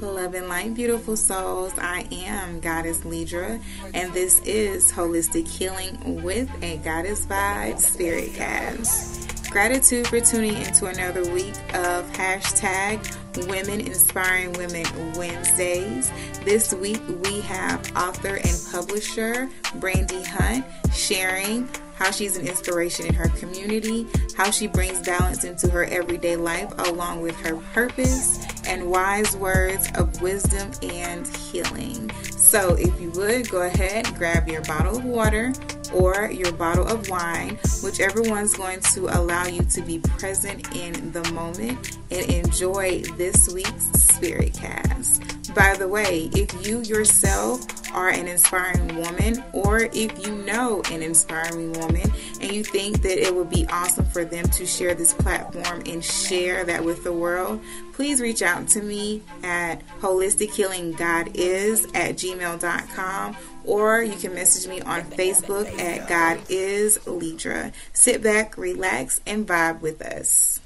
Love and light, beautiful souls. I am Goddess Lidra, and this is Holistic Healing with a Goddess Vibe Spirit Cast. Gratitude for tuning into another week of hashtag Women Inspiring Women Wednesdays. This week we have author and publisher Brandy Hunt sharing how she's an inspiration in her community, how she brings balance into her everyday life along with her purpose, and wise words of wisdom and healing. So, if you would go ahead, grab your bottle of water or your bottle of wine, whichever one's going to allow you to be present in the moment and enjoy this week's Spirit Cast. By the way, if you yourself are an inspiring woman, or if you know an inspiring woman and you think that it would be awesome for them to share this platform and share that with the world, please reach out to me at holistichealinggod.is at gmail.com or you can message me on Facebook at Goddess Lidra. Sit back, relax, and vibe with us.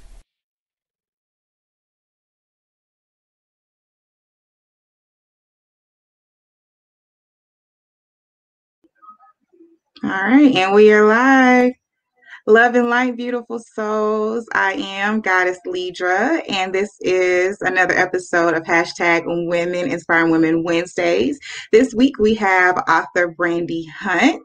All right, and we are live. Love and light, beautiful souls. I am Goddess Lidra, and this is another episode of hashtag Women Inspiring Women Wednesdays. This week we have author Brandy Hunt.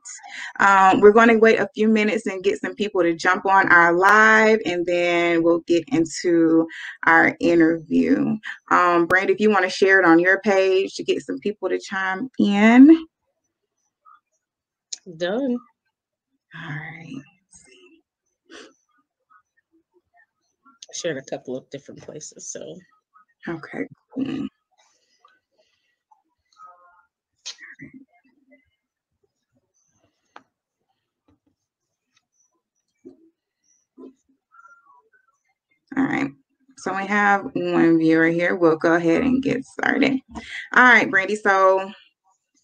Um, we're going to wait a few minutes and get some people to jump on our live, and then we'll get into our interview. Um, Brandy, if you want to share it on your page to get some people to chime in. Done. All right. Shared a couple of different places, so Okay, cool. All right. So we have one viewer here. We'll go ahead and get started. All right, Brandy. So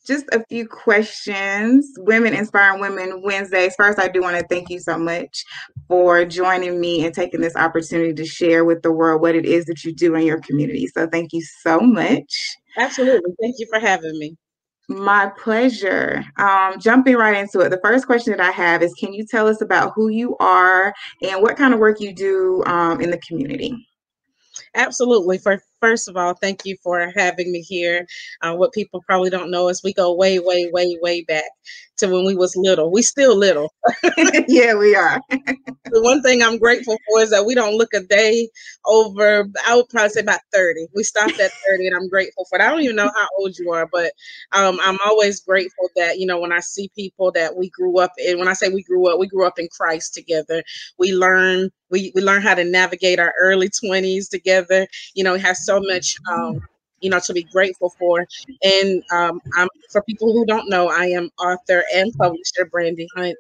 just a few questions. Women Inspiring Women Wednesdays. First, I do want to thank you so much for joining me and taking this opportunity to share with the world what it is that you do in your community. So thank you so much. absolutely. Thank you for having me. My pleasure. Um, jumping right into it, the first question that I have is Can you tell us about who you are and what kind of work you do um, in the community? Absolutely. For first of all, thank you for having me here. Uh, what people probably don't know is we go way, way, way, way back to when we was little. We still little. yeah, we are. the one thing I'm grateful for is that we don't look a day over. I would probably say about 30. We stopped at 30, and I'm grateful for that. I don't even know how old you are, but um, I'm always grateful that you know when I see people that we grew up in. When I say we grew up, we grew up in Christ together. We learn we we learn how to navigate our early 20s together. You know, it has so much. Um, you know, to be grateful for. And um, I'm for people who don't know, I am author and publisher Brandy Hunt.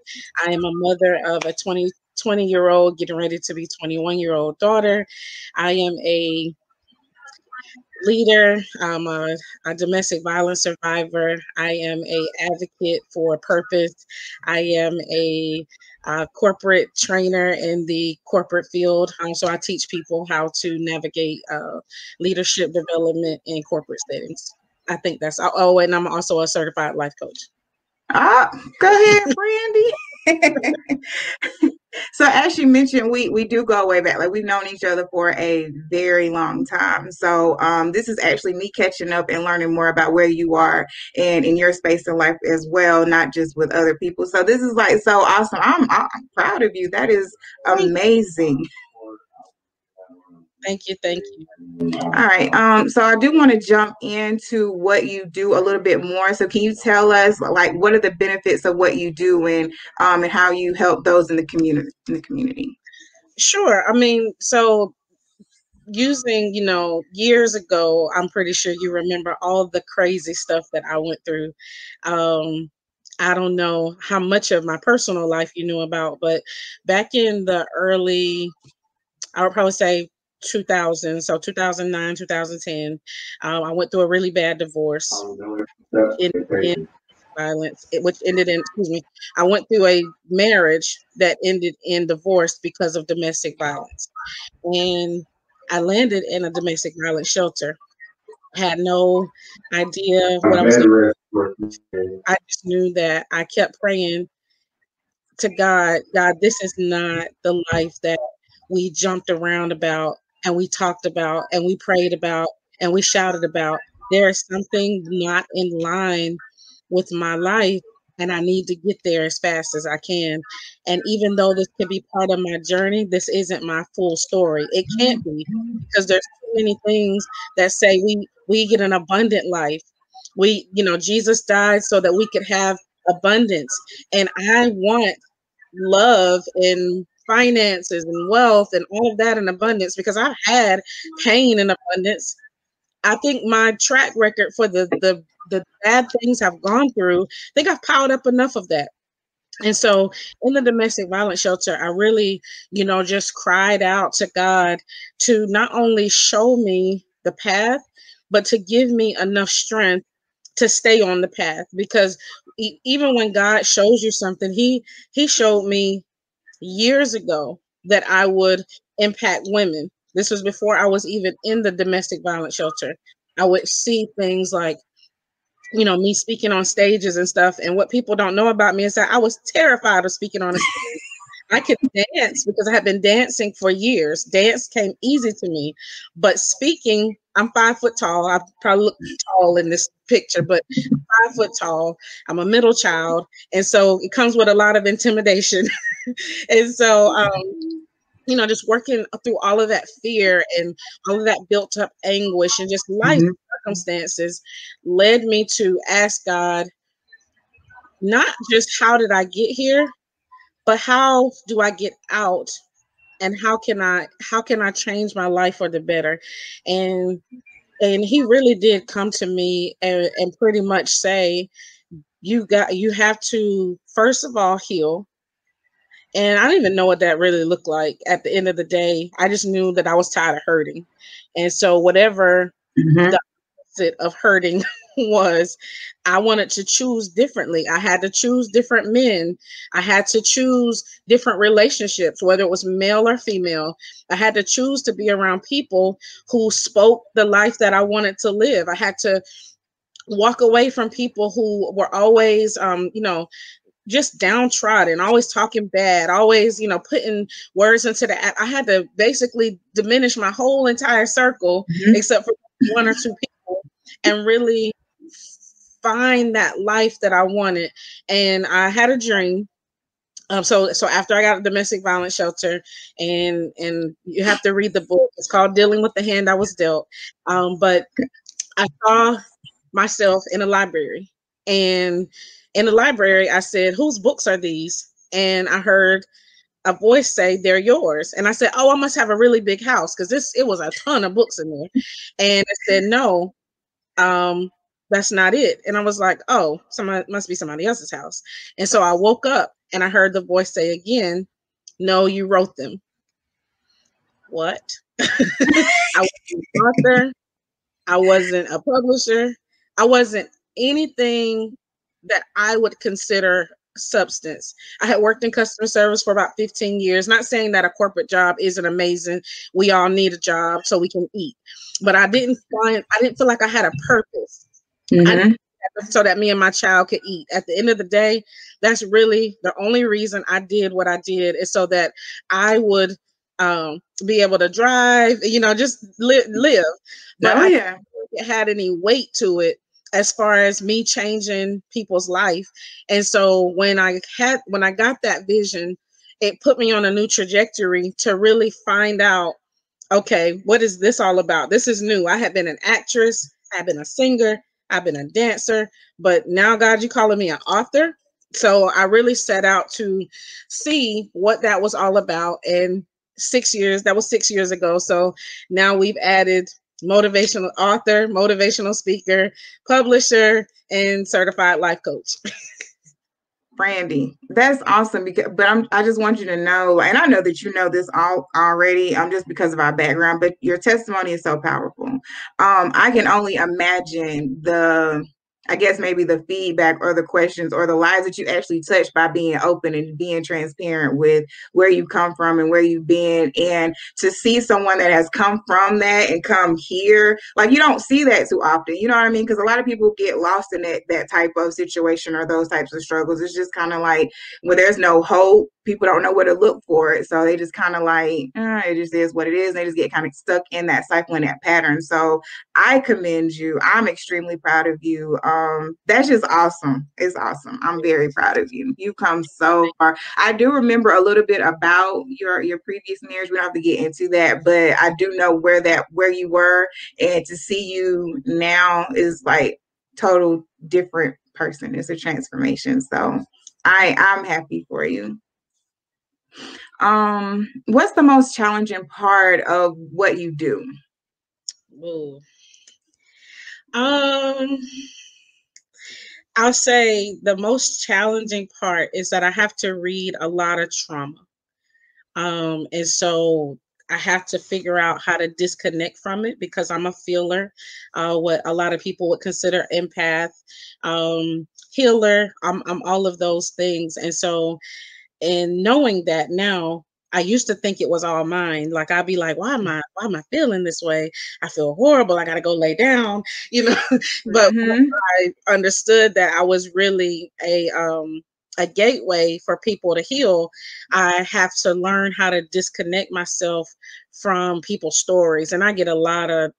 I am a mother of a 20 20 year old getting ready to be 21 year old daughter. I am a leader. I'm a, a, domestic violence survivor. I am a advocate for purpose. I am a, a corporate trainer in the corporate field. Um, so I teach people how to navigate uh, leadership development in corporate settings. I think that's oh, and I'm also a certified life coach. Ah, go ahead, Brandy. so as you mentioned, we we do go way back. Like we've known each other for a very long time. So um, this is actually me catching up and learning more about where you are and in your space in life as well, not just with other people. So this is like so awesome. I'm I'm proud of you. That is amazing. Thank you. Thank you. All right. Um, so I do want to jump into what you do a little bit more. So can you tell us like what are the benefits of what you do and um and how you help those in the community in the community? Sure. I mean, so using, you know, years ago, I'm pretty sure you remember all the crazy stuff that I went through. Um, I don't know how much of my personal life you knew about, but back in the early, I would probably say 2000, so 2009, 2010, um, I went through a really bad divorce in, in violence, which ended in, excuse me, I went through a marriage that ended in divorce because of domestic violence. And I landed in a domestic violence shelter. had no idea what I was doing. I just knew that I kept praying to God, God, this is not the life that we jumped around about and we talked about and we prayed about and we shouted about. There is something not in line with my life and I need to get there as fast as I can. And even though this could be part of my journey, this isn't my full story. It can't be mm-hmm. because there's too many things that say we we get an abundant life. We, you know, Jesus died so that we could have abundance. And I want love and finances and wealth and all of that in abundance because I've had pain in abundance. I think my track record for the the the bad things I've gone through, I think I've piled up enough of that. And so in the domestic violence shelter, I really, you know, just cried out to God to not only show me the path, but to give me enough strength to stay on the path because even when God shows you something, he he showed me years ago that I would impact women. This was before I was even in the domestic violence shelter. I would see things like you know me speaking on stages and stuff and what people don't know about me is that I was terrified of speaking on a stage. I could dance because I had been dancing for years. Dance came easy to me, but speaking, I'm five foot tall. I probably look tall in this picture, but five foot tall. I'm a middle child, and so it comes with a lot of intimidation. and so, um, you know, just working through all of that fear and all of that built up anguish and just life mm-hmm. circumstances led me to ask God, not just how did I get here, but how do I get out and how can I how can I change my life for the better? And and he really did come to me and, and pretty much say, you got you have to first of all heal. And I don't even know what that really looked like at the end of the day. I just knew that I was tired of hurting. And so whatever mm-hmm. the opposite of hurting was I wanted to choose differently. I had to choose different men. I had to choose different relationships, whether it was male or female. I had to choose to be around people who spoke the life that I wanted to live. I had to walk away from people who were always, um, you know, just downtrodden, always talking bad, always, you know, putting words into the. I had to basically diminish my whole entire circle, mm-hmm. except for one or two people, and really find that life that I wanted. And I had a dream. Um, so so after I got a domestic violence shelter, and and you have to read the book. It's called Dealing with the Hand I Was Dealt. Um, but I saw myself in a library, and in the library, I said, "Whose books are these?" And I heard a voice say they're yours and i said oh i must have a really big house because this it was a ton of books in there and it said no um that's not it. And I was like, oh, somebody must be somebody else's house. And so I woke up and I heard the voice say again, no, you wrote them. What? I wasn't an author. I wasn't a publisher. I wasn't anything that I would consider substance. I had worked in customer service for about 15 years. Not saying that a corporate job isn't amazing. We all need a job so we can eat. But I didn't find I didn't feel like I had a purpose. Mm-hmm. so that me and my child could eat. At the end of the day, that's really the only reason I did what I did is so that I would um, be able to drive, you know, just li- live. But oh, yeah. it had any weight to it as far as me changing people's life. And so when I had when I got that vision, it put me on a new trajectory to really find out okay, what is this all about? This is new. I had been an actress, I've been a singer, I've been a dancer, but now, God, you calling me an author. So I really set out to see what that was all about. And six years, that was six years ago. So now we've added motivational author, motivational speaker, publisher, and certified life coach. Brandy, that's awesome. Because, but I'm, I just want you to know, and I know that you know this all already. Um, just because of our background, but your testimony is so powerful. Um, I can only imagine the I guess maybe the feedback or the questions or the lives that you actually touch by being open and being transparent with where you come from and where you've been. And to see someone that has come from that and come here, like you don't see that too often. You know what I mean? Because a lot of people get lost in that that type of situation or those types of struggles. It's just kind of like when there's no hope, people don't know where to look for it. So they just kind of like, eh, it just is what it is. They just get kind of stuck in that cycle and that pattern. So I commend you. I'm extremely proud of you. Um, that's just awesome. It's awesome. I'm very proud of you. You've come so far. I do remember a little bit about your your previous marriage. We don't have to get into that, but I do know where that where you were, and to see you now is like total different person. It's a transformation. So I I'm happy for you. Um, what's the most challenging part of what you do? Ooh. Um, I'll say the most challenging part is that I have to read a lot of trauma. Um, and so I have to figure out how to disconnect from it because I'm a feeler, uh, what a lot of people would consider empath, um, healer. I'm, I'm all of those things. And so and knowing that now I used to think it was all mine. Like I'd be like, why am I why am I feeling this way? I feel horrible. I gotta go lay down, you know. but mm-hmm. I understood that I was really a um a gateway for people to heal, I have to learn how to disconnect myself from people's stories. And I get a lot of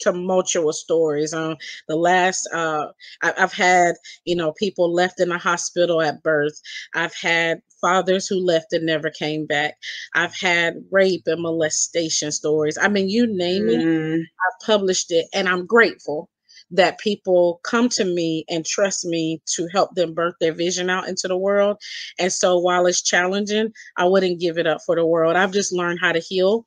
tumultuous stories. Um, the last uh, I, have had, you know, people left in the hospital at birth. I've had fathers who left and never came back. I've had rape and molestation stories. I mean, you name mm. it, I've published it, and I'm grateful that people come to me and trust me to help them birth their vision out into the world. And so while it's challenging, I wouldn't give it up for the world. I've just learned how to heal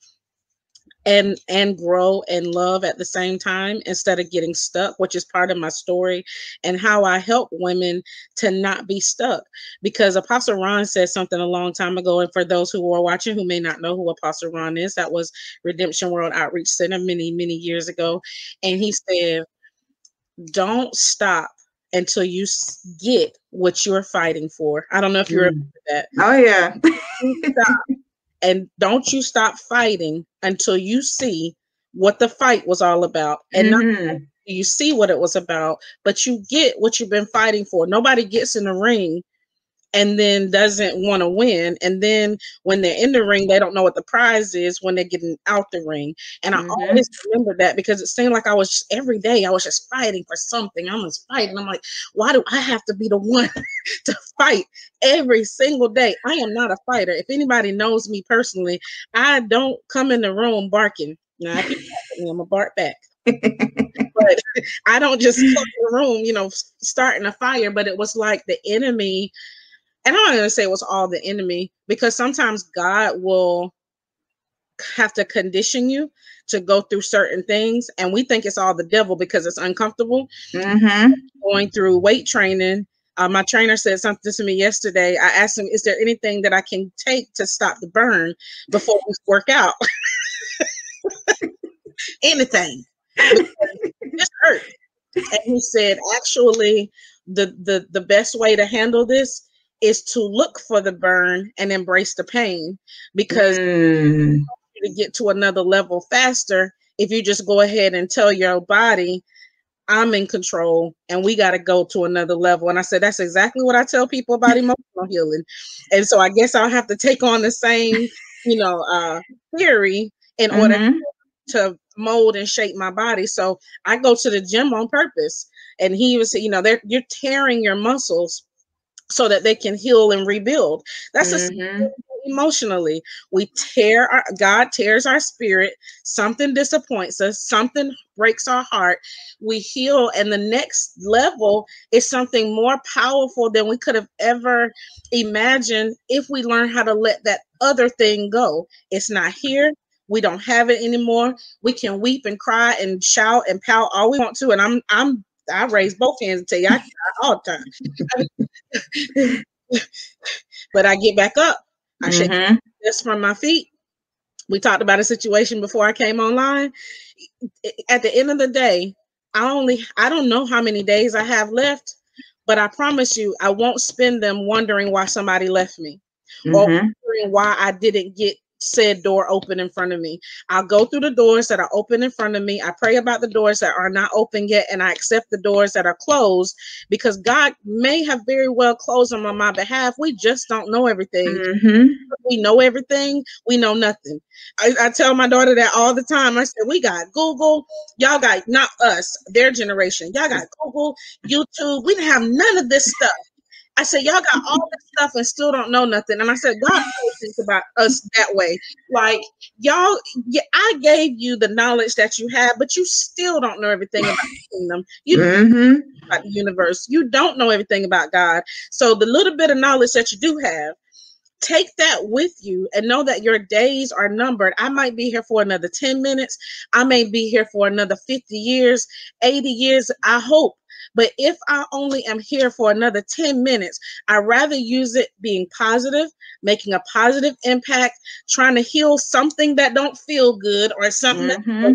and and grow and love at the same time instead of getting stuck which is part of my story and how i help women to not be stuck because apostle ron said something a long time ago and for those who are watching who may not know who apostle ron is that was redemption world outreach center many many years ago and he said don't stop until you get what you're fighting for. I don't know if you mm. remember that. Oh yeah. and don't you stop fighting until you see what the fight was all about and mm-hmm. not you see what it was about but you get what you've been fighting for nobody gets in the ring and then doesn't want to win. And then when they're in the ring, they don't know what the prize is when they're getting out the ring. And mm-hmm. I always remember that because it seemed like I was just, every day I was just fighting for something. I was fighting. I'm like, why do I have to be the one to fight every single day? I am not a fighter. If anybody knows me personally, I don't come in the room barking. Now, I I'm a bark back. but I don't just come in the room, you know, starting a fire. But it was like the enemy and I'm not gonna say it was all the enemy because sometimes God will have to condition you to go through certain things, and we think it's all the devil because it's uncomfortable. Mm-hmm. Going through weight training, uh, my trainer said something to me yesterday. I asked him, "Is there anything that I can take to stop the burn before we work out?" anything. This hurt. And he said, "Actually, the the the best way to handle this is to look for the burn and embrace the pain because mm. to get to another level faster if you just go ahead and tell your body i'm in control and we got to go to another level and i said that's exactly what i tell people about emotional healing and so i guess i'll have to take on the same you know uh theory in mm-hmm. order to mold and shape my body so i go to the gym on purpose and he was you know they're you're tearing your muscles so that they can heal and rebuild. That's mm-hmm. a emotionally. We tear our God tears our spirit, something disappoints us, something breaks our heart. We heal, and the next level is something more powerful than we could have ever imagined if we learn how to let that other thing go. It's not here. We don't have it anymore. We can weep and cry and shout and pout all we want to. And I'm I'm I raise both hands and tell you I all the time. but I get back up. I mm-hmm. shake this from my feet. We talked about a situation before I came online. At the end of the day, I only I don't know how many days I have left, but I promise you I won't spend them wondering why somebody left me mm-hmm. or wondering why I didn't get said door open in front of me. I'll go through the doors that are open in front of me. I pray about the doors that are not open yet, and I accept the doors that are closed because God may have very well closed them on my behalf. We just don't know everything. Mm-hmm. We know everything, we know nothing. I, I, tell my daughter that all the time. I said, We got Google, y'all got not us, their generation. Y'all got Google, YouTube. We didn't have none of this stuff. I said, y'all got all this stuff and still don't know nothing. And I said, God thinks about us that way. Like y'all, yeah, I gave you the knowledge that you have, but you still don't know everything about the kingdom. You mm-hmm. about the universe. You don't know everything about God. So the little bit of knowledge that you do have, take that with you and know that your days are numbered. I might be here for another 10 minutes. I may be here for another 50 years, 80 years. I hope but if I only am here for another 10 minutes, I'd rather use it being positive, making a positive impact, trying to heal something that don't feel good or something mm-hmm.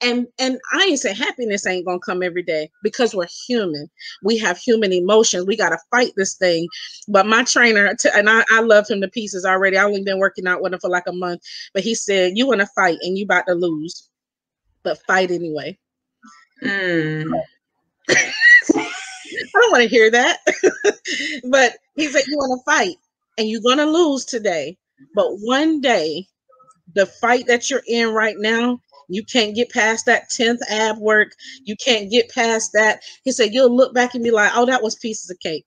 and and I ain't say happiness ain't gonna come every day because we're human. We have human emotions. We gotta fight this thing. But my trainer, t- and I, I love him to pieces already. I only been working out with him for like a month, but he said, "You want to fight and you about to lose, but fight anyway." Mm. I don't want to hear that. but he said, You want to fight and you're going to lose today. But one day, the fight that you're in right now, you can't get past that 10th ab work. You can't get past that. He said, You'll look back and be like, Oh, that was pieces of cake.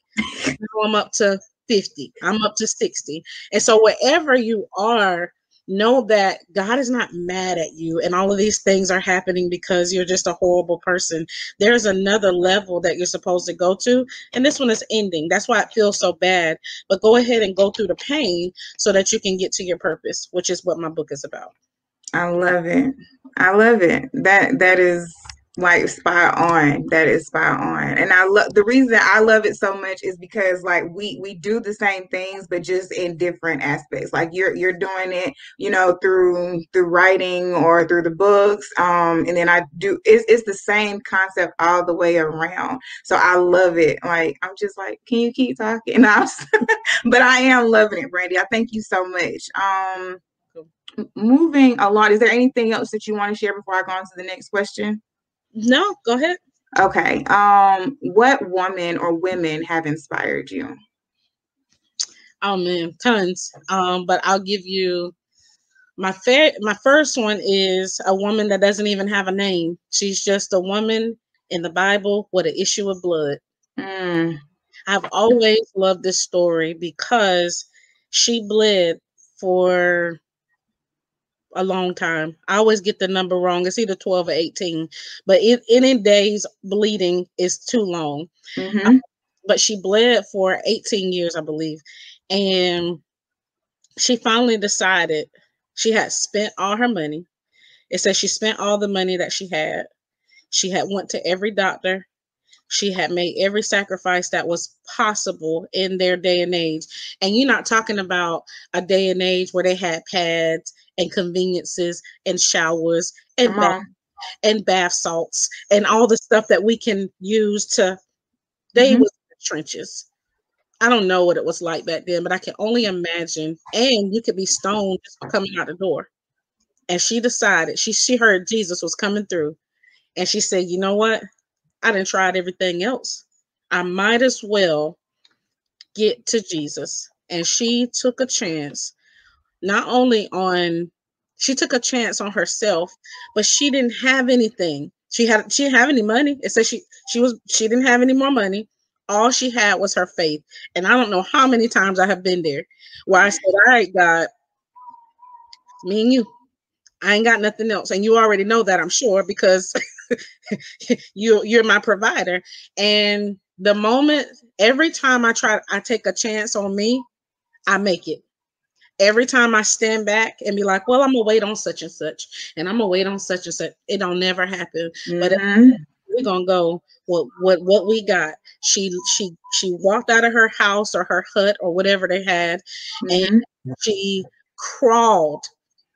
now I'm up to 50. I'm up to 60. And so, wherever you are, know that God is not mad at you and all of these things are happening because you're just a horrible person. There's another level that you're supposed to go to, and this one is ending. That's why it feels so bad. But go ahead and go through the pain so that you can get to your purpose, which is what my book is about. I love it. I love it. That that is like spot on. That is spot on. And i love the reason i love it so much is because like we we do the same things but just in different aspects. Like you're you're doing it you know through through writing or through the books um and then i do it's, it's the same concept all the way around. So i love it. Like i'm just like can you keep talking? But i am loving it brandy. I thank you so much. Um moving a lot is there anything else that you want to share before i go on to the next question no, go ahead. Okay. Um, what woman or women have inspired you? Oh man, tons. Um, but I'll give you my fair my first one is a woman that doesn't even have a name. She's just a woman in the Bible with an issue of blood. Mm. I've always loved this story because she bled for a long time. I always get the number wrong. It's either 12 or 18, but it, any days bleeding is too long. Mm-hmm. but she bled for 18 years, I believe. And she finally decided she had spent all her money. It says she spent all the money that she had. She had went to every doctor. She had made every sacrifice that was possible in their day and age. And you're not talking about a day and age where they had pads and conveniences and showers and bath, and bath salts and all the stuff that we can use to they mm-hmm. was in the trenches. I don't know what it was like back then, but I can only imagine. And you could be stoned just coming out the door. And she decided she she heard Jesus was coming through, and she said, "You know what? I didn't tried everything else. I might as well get to Jesus." And she took a chance not only on she took a chance on herself, but she didn't have anything. She had she didn't have any money. It said she she was she didn't have any more money. All she had was her faith. And I don't know how many times I have been there where I said, All right, God, me and you. I ain't got nothing else. And you already know that, I'm sure, because you you're my provider. And the moment every time I try I take a chance on me, I make it every time I stand back and be like, well, I'm gonna wait on such and such, and I'm gonna wait on such and such, it don't never happen. Mm-hmm. But we're gonna go what what what we got. She she she walked out of her house or her hut or whatever they had, mm-hmm. and she crawled.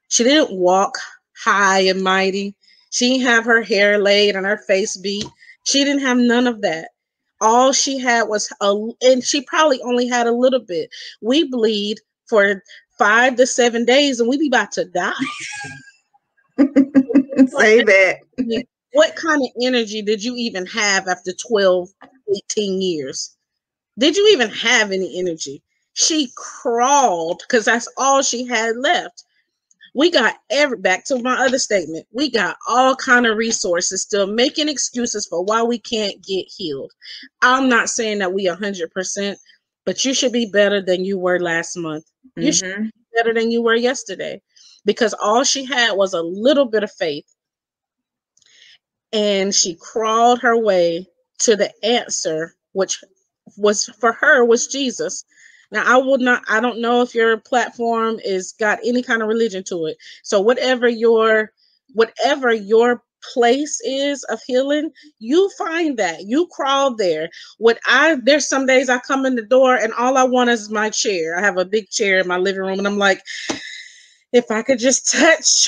She didn't walk high and mighty. She didn't have her hair laid and her face beat. She didn't have none of that. All she had was a, and she probably only had a little bit. We bleed for five to seven days and we be about to die. Say that. What kind of energy did you even have after 12, 18 years? Did you even have any energy? She crawled because that's all she had left. We got every back to my other statement. We got all kind of resources still making excuses for why we can't get healed. I'm not saying that we 100%, but you should be better than you were last month. You mm-hmm. should be better than you were yesterday because all she had was a little bit of faith. And she crawled her way to the answer, which was for her was Jesus. Now I will not I don't know if your platform is got any kind of religion to it. So whatever your whatever your place is of healing, you find that. You crawl there. What I there's some days I come in the door and all I want is my chair. I have a big chair in my living room and I'm like if I could just touch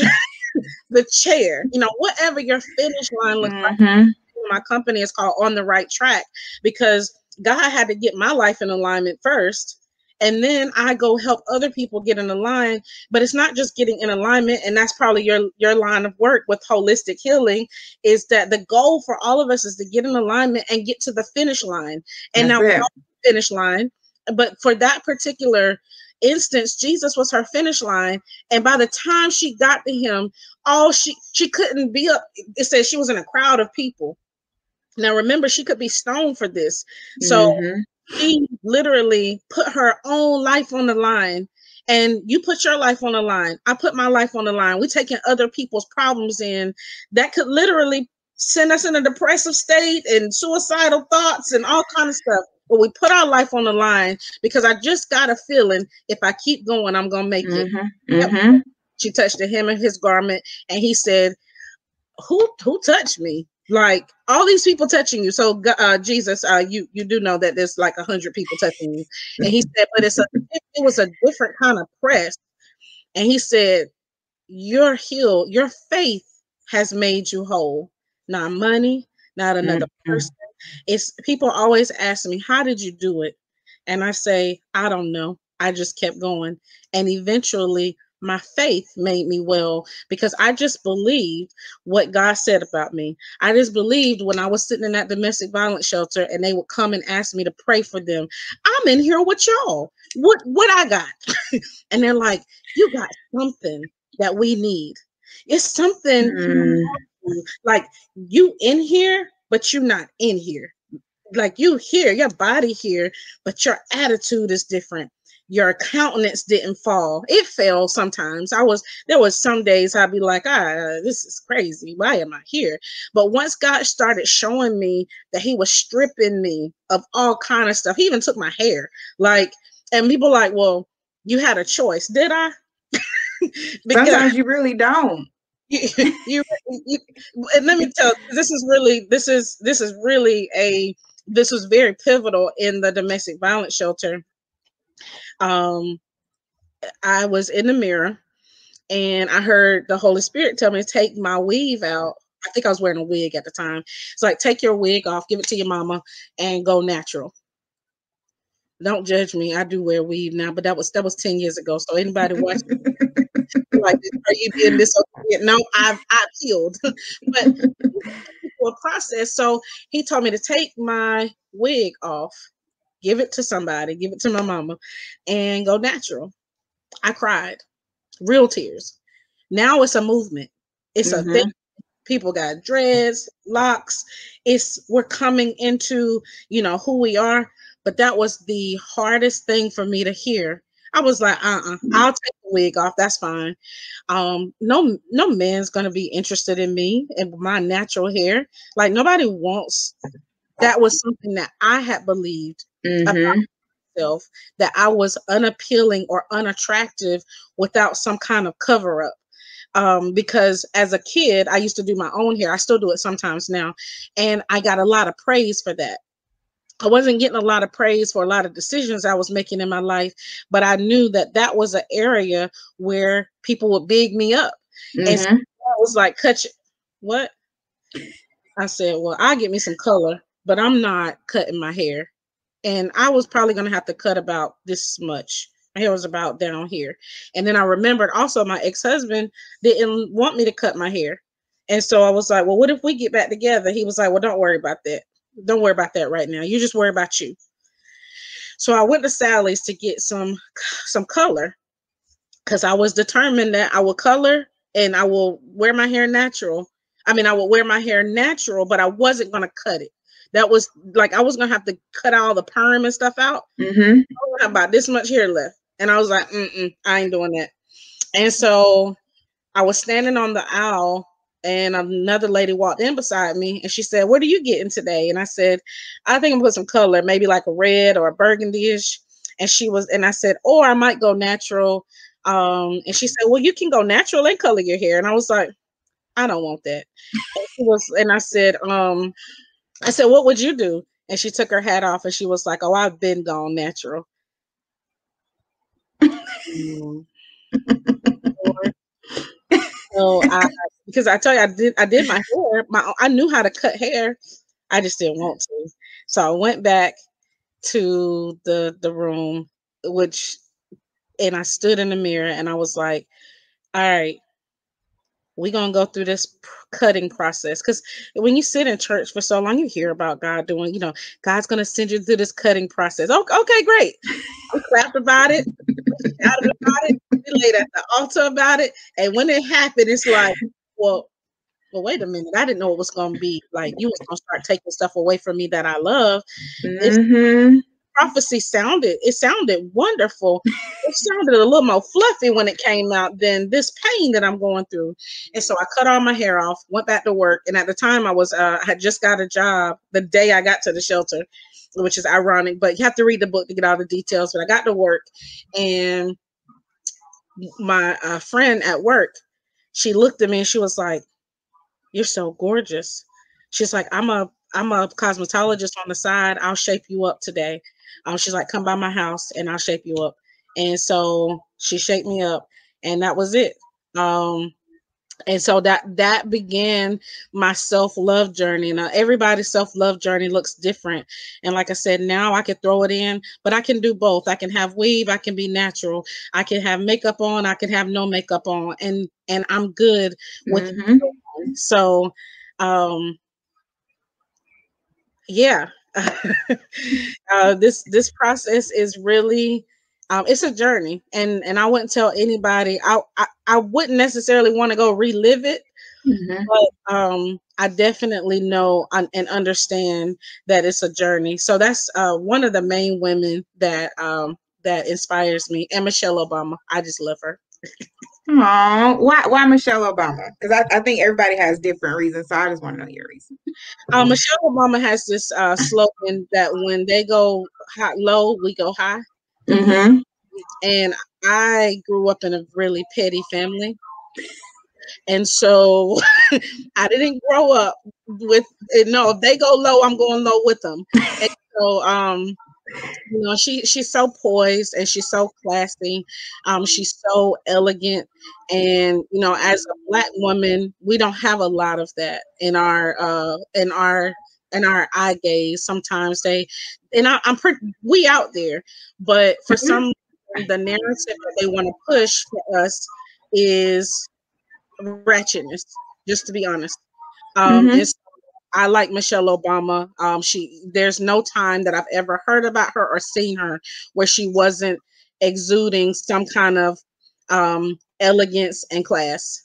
the chair, you know, whatever your finish line looks mm-hmm. like. My company is called On the Right Track because God had to get my life in alignment first and then I go help other people get in line. But it's not just getting in alignment, and that's probably your your line of work with holistic healing. Is that the goal for all of us is to get in alignment and get to the finish line. And that's now finish line, but for that particular instance jesus was her finish line and by the time she got to him all she she couldn't be up it says she was in a crowd of people now remember she could be stoned for this so mm-hmm she literally put her own life on the line. And you put your life on the line. I put my life on the line. We're taking other people's problems in. That could literally send us in a depressive state and suicidal thoughts and all kind of stuff. But we put our life on the line because i just got a feeling if i keep going i'm gonna make mm-hmm. it mm-hmm. she touched the hem of his garment and he said who who touched me like all these people touching you. So uh, jesus uh, you you do know that there's like a hundred people touching you. And he said but it's a it was a different kind of press. And he said you're healed your faith has made you whole. Not money not another mm-hmm. person. It's people always ask me how did you do it? And i say i don't know. I just kept going. And eventually my faith made me well because I just believed what God said about me. I just believed when I was sitting in that domestic violence shelter and they would come and ask me to pray for them. I'm in here with y'all. What what I got? and they're like, you got something that we need. It's something mm. like you in here, but you're not in here. Like you here, your body here, but your attitude is different your countenance didn't fall. It fell sometimes. I was there was some days I'd be like, ah, this is crazy. Why am I here? But once God started showing me that He was stripping me of all kind of stuff, He even took my hair. Like, and people like, well, you had a choice, did I? Sometimes you really don't. You, you, you, and let me tell this is really this is this is really a this was very pivotal in the domestic violence shelter um, I was in the mirror and I heard the Holy Spirit tell me to take my weave out. I think I was wearing a wig at the time. It's like, take your wig off, give it to your mama, and go natural. Don't judge me. I do wear weave now, but that was that was 10 years ago. So anybody watching like are you being disobedient? No, I've I've healed. but a process. So he told me to take my wig off give it to somebody, give it to my mama, and go natural. I cried, real tears. Now it's a movement. It's mm-hmm. a thing. People got dreads, locks. It's we're coming into you know who we are. But that was the hardest thing for me to hear. I was like, uh, uh-uh, I'll take the wig off. That's fine. Um, no, no man's gonna be interested in me and my natural hair. Like nobody wants. That was something that I had believed mm-hmm. myself that I was unappealing or unattractive without some kind of cover up. Um, because as a kid, I used to do my own hair. I still do it sometimes now. And I got a lot of praise for that. I wasn't getting a lot of praise for a lot of decisions I was making in my life, but I knew that that was an area where people would big me up. Mm-hmm. And so I was like, cut, you. what? I said, well, I get me some color, but I'm not cutting my hair. And I was probably gonna have to cut about this much. My hair was about down here. And then I remembered also my ex-husband didn't want me to cut my hair. And so I was like, well, what if we get back together? He was like, well, don't worry about that. Don't worry about that right now. You just worry about you. So I went to Sally's to get some some color because I was determined that I will color and I will wear my hair natural. I mean, I will wear my hair natural, but I wasn't gonna cut it. That was like I was gonna have to cut all the perm and stuff out. Mm-hmm. I have about this much hair left, and I was like, Mm-mm, I ain't doing that. And so I was standing on the aisle and another lady walked in beside me and she said, What are you getting today? And I said, I think I'm gonna put some color, maybe like a red or a burgundyish. And she was, and I said, Or I might go natural. Um, and she said, Well, you can go natural and color your hair. And I was like, I don't want that. And she was, and I said, um, I said, What would you do? And she took her hat off and she was like, Oh, I've been gone natural. Mm. so I because I tell you I did I did my hair. My I knew how to cut hair. I just didn't want to. So I went back to the the room, which and I stood in the mirror and I was like, all right, we're gonna go through this cutting process because when you sit in church for so long you hear about god doing you know god's gonna send you through this cutting process. Okay, okay great. We clapped about it about it we laid at the altar about it and when it happened it's like well well wait a minute i didn't know it was gonna be like you was gonna start taking stuff away from me that i love. Mm-hmm. Prophecy sounded it sounded wonderful. It sounded a little more fluffy when it came out than this pain that i'm going through. And so i cut all my hair off went back to work and at the time i was uh, i had just got a job the day i got to the shelter which is ironic but you have to read the book to get all the details but i got to work and my uh, friend at work she looked at me and she was like you're so gorgeous. She's like i'm a i'm a cosmetologist on the side i'll shape you up today um, she's like, come by my house and I'll shape you up. And so she shaped me up, and that was it. Um, and so that that began my self-love journey. Now everybody's self-love journey looks different. And like I said, now I can throw it in, but I can do both. I can have weave, I can be natural, I can have makeup on, I can have no makeup on, and and I'm good with Mhm. so um yeah. Uh, this this process is really um, it's a journey and and i wouldn't tell anybody i i, I wouldn't necessarily want to go relive it Mhm. but um i definitely know and and understand that it's a journey. So that's uh one of the main women that um that inspires me and michelle obama. I just love her Aw, why why Michelle Obama? Because I, I think everybody has different reasons. So I just want to know your reason. uh, michelle obama has this uh slogan that when they go high, low we go high Mm-hmm. and I grew up in a really petty family. And so I didn't grow up with eh, no, if they go low, I'm going low with them. And so um you know she she's so poised and she's so classy. Um she's so elegant. And you know as a black woman we don't have a lot of that in our uh in our in our eye gaze. Sometimes they and I, i'm pretty we out there. But for Mhm. some reason, the narrative that they want to push for us is ratchetness just to be honest. Um Mhm. and so I like Michelle Obama. Um, she there's no time that I've ever heard about her or seen her where she wasn't exuding some kind of um, elegance and class.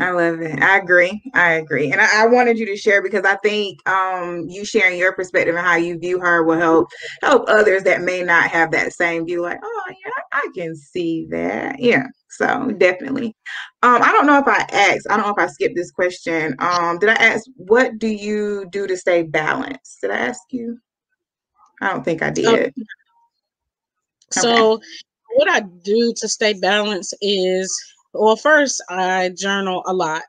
I love it. I agree. I agree. And I, I wanted you to share because I think um, you sharing your perspective and how you view her will help help others that may not have that same view. Like, oh yeah, I can see that. Yeah. So definitely. Um, I don't know if I asked. I don't know if I skipped this question. Um, did I ask what do you do to stay balanced? Did I ask you? I don't think I did. So what I do to stay balanced is well, first I journal a lot.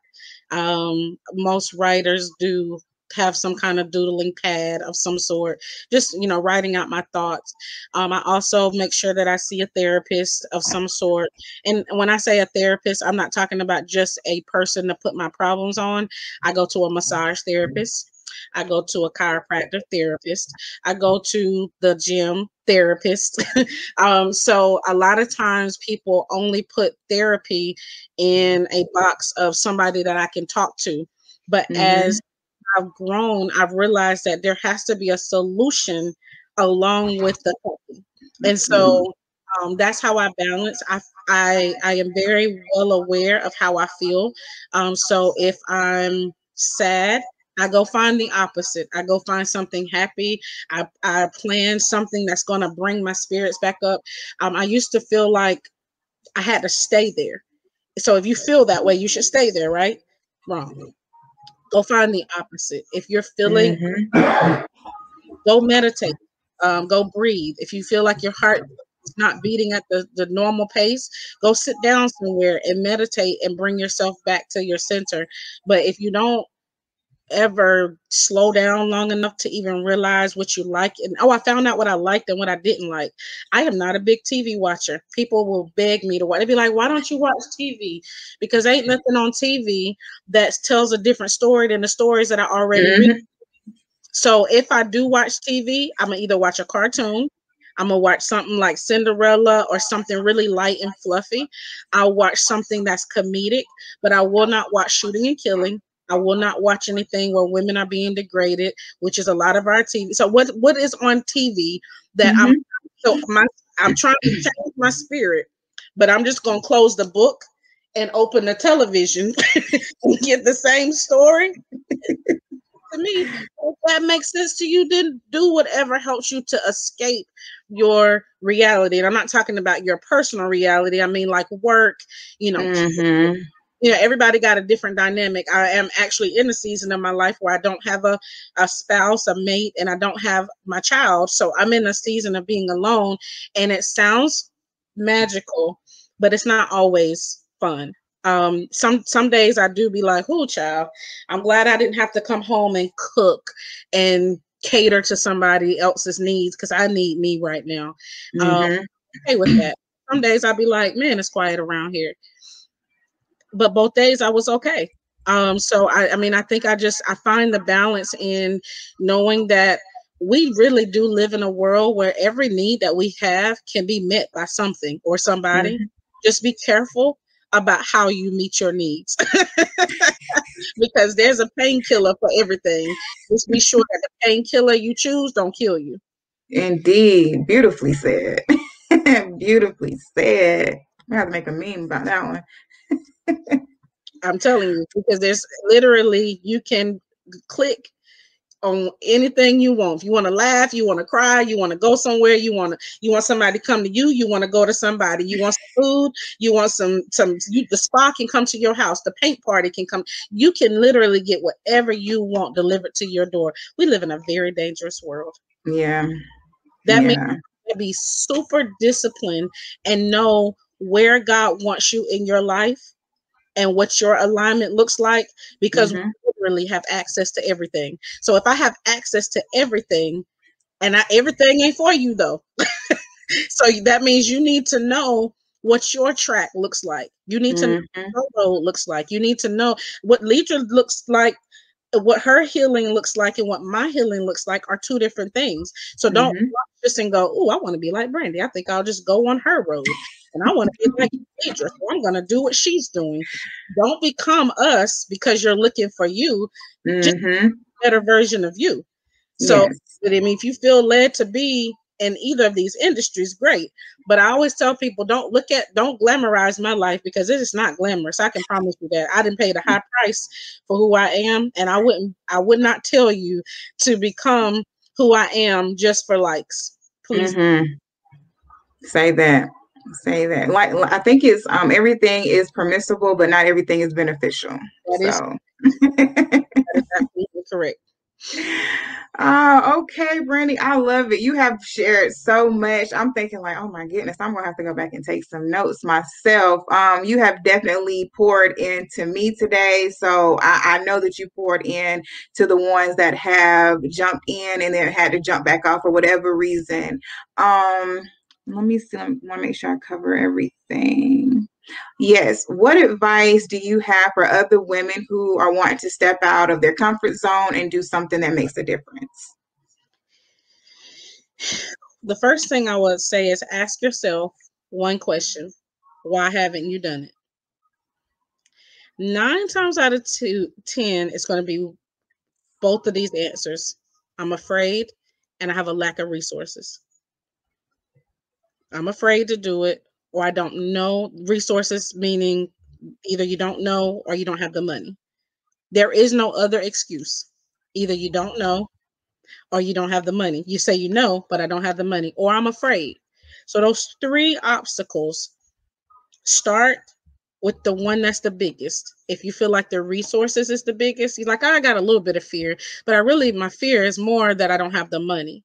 Um, most writers do have some kind of doodling pad of some sort, just you know, writing out my thoughts. Um, I also make sure that I see a therapist of some sort. And when I say a therapist, I'm not talking about just a person to put my problems on. I go to a massage therapist. I go to a chiropractor therapist. I go to the gym therapist. um, so a lot of times people only put therapy in a box of somebody that I can talk to. But mm-hmm. as I've grown, I've realized that there has to be a solution along with the therapy. And so mm-hmm. um, that's how I balance. I, I I am very well aware of how I feel. Um, so if I'm sad, I go find the opposite. I go find something happy. I, I plan something that's going to bring my spirits back up. Um, I used to feel like I had to stay there. So if you feel that way, you should stay there, right? Wrong. Go find the opposite. If you're feeling, mm-hmm. go meditate. Um, go breathe. If you feel like your heart is not beating at the, the normal pace, go sit down somewhere and meditate and bring yourself back to your center. But if you don't ever slow down long enough to even realize what you like and oh i found out what i liked and what i didn't like i am not a big tv watcher people will beg me to watch they'd be like why don't you watch tv because ain't nothing on tv that tells a different story than the stories that i already mm-hmm. read so if i do watch tv i'm gonna either watch a cartoon I'm gonna watch something like Cinderella or something really light and fluffy. I'll watch something that's comedic, but I will not watch shooting and killing. I will not watch anything where women are being degraded, which is a lot of our TV. So what what is on TV that mm-hmm. I'm so my I'm trying to change my spirit, but I'm just gonna close the book and open the television and get the same story. to me, if that makes sense to you, then do whatever helps you to escape your reality. And I'm not talking about your personal reality. I mean like work, you know, mm-hmm you know everybody got a different dynamic. I am actually in a season of my life where i don't have a, a spouse a mate and i don't have my child. So i'm in a season of being alone and it sounds magical but it's not always fun. Um some some days i do be like oh child i'm glad i didn't have to come home and cook and cater to somebody else's needs because i need me right now. Um, mm-hmm. um okay with that. Some days i'll be like man it's quiet around here but both days I was okay. Um, so I, I mean, I think I just I find the balance in knowing that we really do live in a world where every need that we have can be met by something or somebody. Mm-hmm. Just be careful about how you meet your needs because there's a painkiller for everything. Just be sure that the painkiller you choose don't kill you. Indeed, beautifully said. beautifully said. I have to make a meme about that one. I'm telling you, because there's literally you can click on anything you want. If you want to laugh, you want to cry, you want to go somewhere, you want to you want somebody to come to you, you want to go to somebody, you want some food, you want some some you, the spa can come to your house, the paint party can come. You can literally get whatever you want delivered to your door. We live in a very dangerous world. Yeah. That yeah. means be super disciplined and know where God wants you in your life and what your alignment looks like because mm-hmm. we literally have access to everything. So if I have access to everything and I, everything ain't for you though. so that means you need to know what your track looks like. You need to mm-hmm. know what road looks like. You need to know what Lidra looks like what her healing looks like and what my healing looks like are two different things. So don't mm-hmm. just and go, oh, I want to be like Brandy. I think I'll just go on her road and I want to be like Deidre, so I'm going to do what she's doing. Don't become us because you're looking for you. Mm-hmm. Just a better version of you. So, yes. I mean, if you feel led to be in either of these industries, great. But I always tell people, don't look at, don't glamorize my life because it is not glamorous. I can promise you that. I didn't pay the high price for who I am, and I wouldn't, I would not tell you to become who I am just for likes. Please. Mm-hmm. Say that say that. Like I think it's um everything is permissible, but not everything is beneficial. That so. is, that is correct. Oh, okay, Brandy. I love it. You have shared so much. I'm thinking like, oh my goodness, I'm gonna have to go back and take some notes myself. Um, you have definitely poured into me today. So I, I know that you poured in to the ones that have jumped in and then had to jump back off for whatever reason. Um, let me see. I want to make sure I cover everything. Yes. What advice do you have for other women who are wanting to step out of their comfort zone and do something that makes a difference? The first thing I would say is ask yourself one question Why haven't you done it? Nine times out of two, 10, it's going to be both of these answers. I'm afraid and I have a lack of resources. I'm afraid to do it or I don't know resources, meaning either you don't know or you don't have the money. There is no other excuse. Either you don't know or you don't have the money. You say you know, but I don't have the money, or I'm afraid. So those three obstacles start with the one that's the biggest. If you feel like the resources is the biggest, you're like, I got a little bit of fear, but I really, my fear is more that I don't have the money.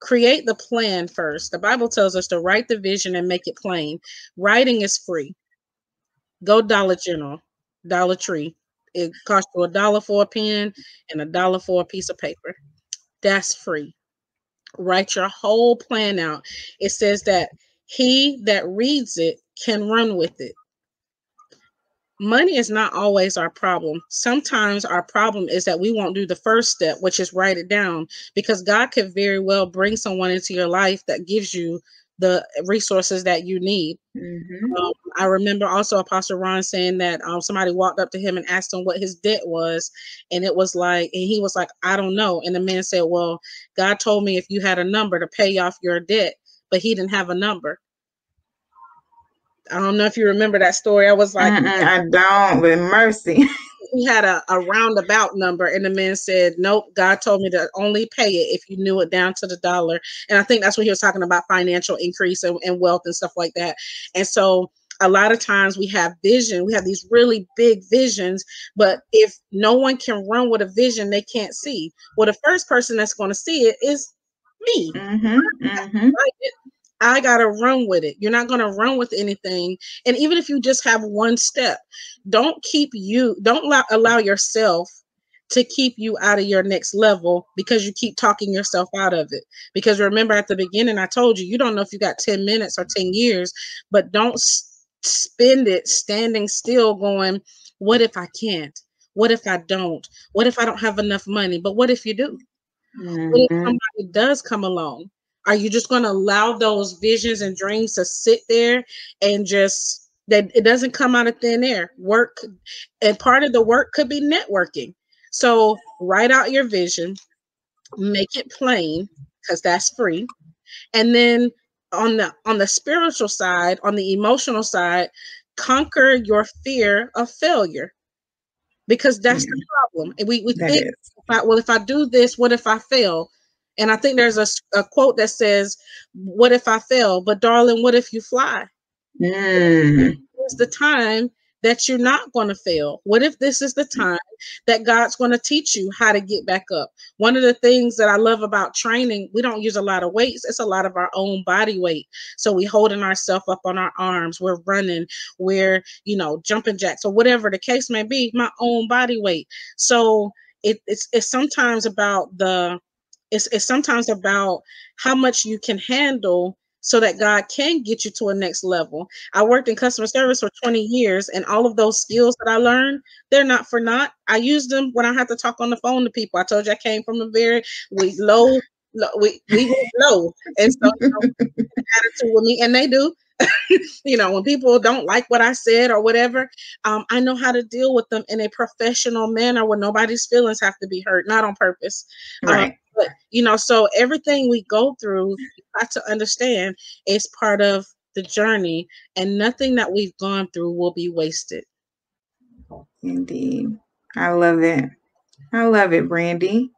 Create the plan first. The Bible tells us to write the vision and make it plain. Writing is free. Go Dollar General, Dollar Tree. It costs you a dollar for a pen and a dollar for a piece of paper. That's free. Write your whole plan out. It says that he that reads it can run with it money is not always our problem. Sometimes our problem is that we won't do the first step, which is write it down, because God could very well bring someone into your life that gives you the resources that you need. Mm-hmm. Um, I remember also Apostle Ron saying that um, somebody walked up to him and asked him what his debt was, and it was like, and he was like, I don't know. And the man said, Well, God told me if you had a number to pay off your debt, but he didn't have a number. I don't know if you remember that story. I was like, Mm-mm, I don't, with mercy. we had a, a roundabout number, and the man said, Nope, God told me to only pay it if you knew it down to the dollar. And I think that's what he was talking about financial increase and, and wealth and stuff like that. And so a lot of times we have vision, we have these really big visions, but if no one can run with a vision, they can't see. Well, the first person that's going to see it is me. Mm-hmm, mm-hmm. I got to run with it. You're not going to run with anything. And even if you just have one step, don't keep you, don't allow, allow yourself to keep you out of your next level because you keep talking yourself out of it. Because remember at the beginning, I told you, you don't know if you got 10 minutes or 10 years, but don't spend it standing still going, What if I can't? What if I don't? What if I don't have enough money? But what if you do? Mm-hmm. What if mm-hmm. somebody does come along? Are you just going to allow those visions and dreams to sit there and just that it doesn't come out of thin air? Work and part of the work could be networking. So write out your vision, make it plain because that's free. And then on the on the spiritual side, on the emotional side, conquer your fear of failure because that's mm-hmm. the problem. And We, we think, if I, well, if I do this, what if I fail? And I think there's a, a quote that says, What if I fail? But darling, what if you fly? Mm. It's the time that you're not going to fail? What if this is the time that God's going to teach you how to get back up? One of the things that I love about training, we don't use a lot of weights. It's a lot of our own body weight. So we holding ourselves up on our arms. We're running. We're, you know, jumping jacks or whatever the case may be, my own body weight. So it, it's, it's sometimes about the it's, it's sometimes about how much you can handle so that God can get you to a next level. I worked in customer service for 20 years, and all of those skills that I learned, they're not for naught. I use them when I have to talk on the phone to people. I told you I came from a very we low, low we we low, and so you know, attitude with me, and they do. you know, when people don't like what I said or whatever, um, I know how to deal with them in a professional manner where nobody's feelings have to be hurt, not on purpose. Um, right. Um, but you know, so everything we go through, you have to understand is part of the journey, and nothing that we've gone through will be wasted. Indeed. I love it. I love it, Brandy.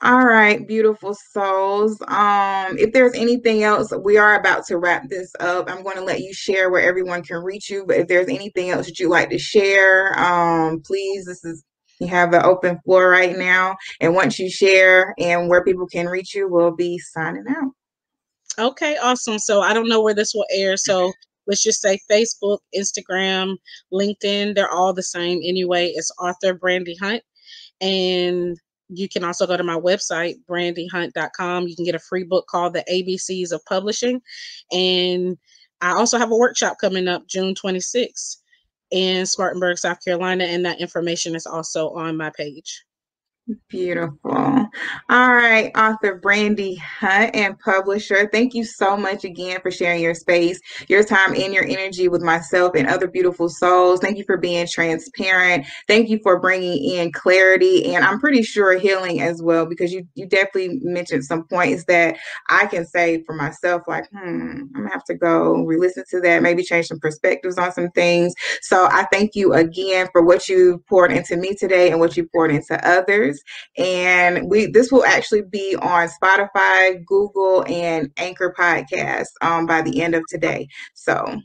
All right, beautiful souls. Um, if there's anything else, we are about to wrap this up. I'm going to let you share where everyone can reach you. But if there's anything else that you'd like to share, um, please, this is you have an open floor right now. And once you share and where people can reach you, we'll be signing out. Okay, awesome. So I don't know where this will air. So let's just say Facebook, Instagram, LinkedIn, they're all the same anyway. It's author Brandy Hunt. And you can also go to my website, brandyhunt.com. You can get a free book called The ABCs of Publishing. And I also have a workshop coming up June 26th in Spartanburg, South Carolina, and that information is also on my page. Beautiful. All right, author Brandy Hunt and publisher, thank you so much again for sharing your space, your time, and your energy with myself and other beautiful souls. Thank you for being transparent. Thank you for bringing in clarity, and I'm pretty sure healing as well, because you you definitely mentioned some points that I can say for myself, like, hmm, I'm gonna have to go re-listen to that, maybe change some perspectives on some things. So I thank you again for what you poured into me today and what you poured into others and we this will actually be on Spotify, Google, and Anchor Podcast um, by the end of today. So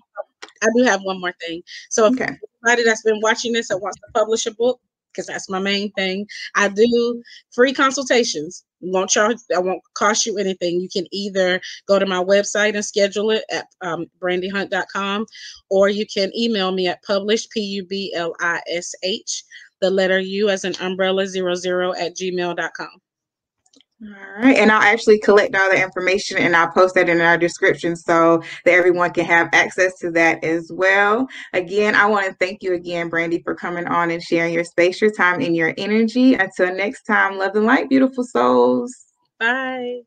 I do have one more thing. So if okay. anybody that's been watching this and wants to publish a book, because that's my main thing, I do free consultations. Won't charge. I won't cost you anything. You can either go to my website and schedule it at um, brandyhunt.com, or you can email me at publish p u b l i s h the letter U as an umbrella zero zero at gmail.com. All right. And I'll actually collect all the information and I'll post that in our description so that everyone can have access to that as well. Again, I want to thank you again, Brandy, for coming on and sharing your space, your time, and your energy. Until next time, love and light, beautiful souls. Bye.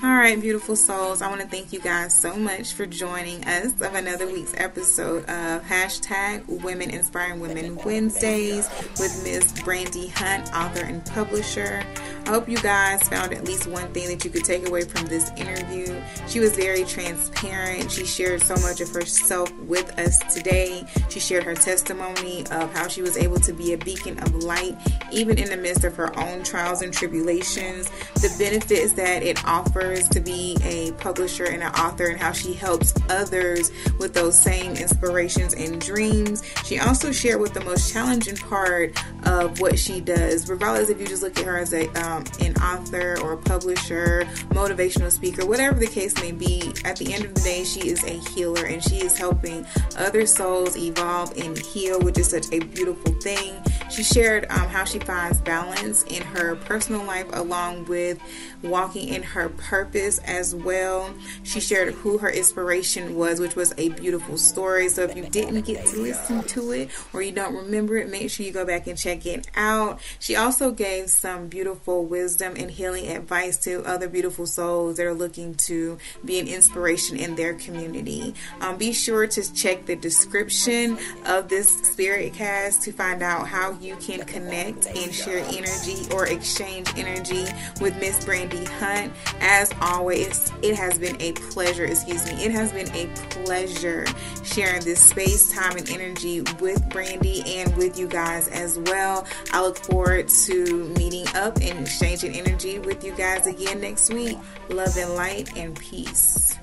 All right, beautiful souls. I want to thank you guys so much for joining us of another week's episode of hashtag Women Inspiring Women Wednesdays with Miss Brandy Hunt, author and publisher. I hope you guys found at least one thing that you could take away from this interview. She was very transparent. She shared so much of herself with us today. She shared her testimony of how she was able to be a beacon of light, even in the midst of her own trials and tribulations. The benefits that it offers to be a publisher and an author, and how she helps others with those same inspirations and dreams. She also shared what the most challenging part of what she does, regardless if you just look at her as a um, an author or a publisher, motivational speaker, whatever the case may be, at the end of the day, she is a healer and she is helping other souls evolve and heal, which is such a beautiful thing. She shared um, how she finds balance in her personal life along with walking in her purpose as well. She shared who her inspiration was, which was a beautiful story. So if you didn't get to listen to it or you don't remember it, make sure you go back and check it out. She also gave some beautiful wisdom and healing advice to other beautiful souls that are looking to be an inspiration in their community. Um, be sure to check the description of this spirit cast to find out how you can connect and share energy or exchange energy with Miss Brandy Hunt. As always, it has been a pleasure, excuse me, it has been a pleasure sharing this space, time, and energy with Brandy and with you guys as well. I look forward to meeting up and exchanging energy with you guys again next week. Love and light and peace.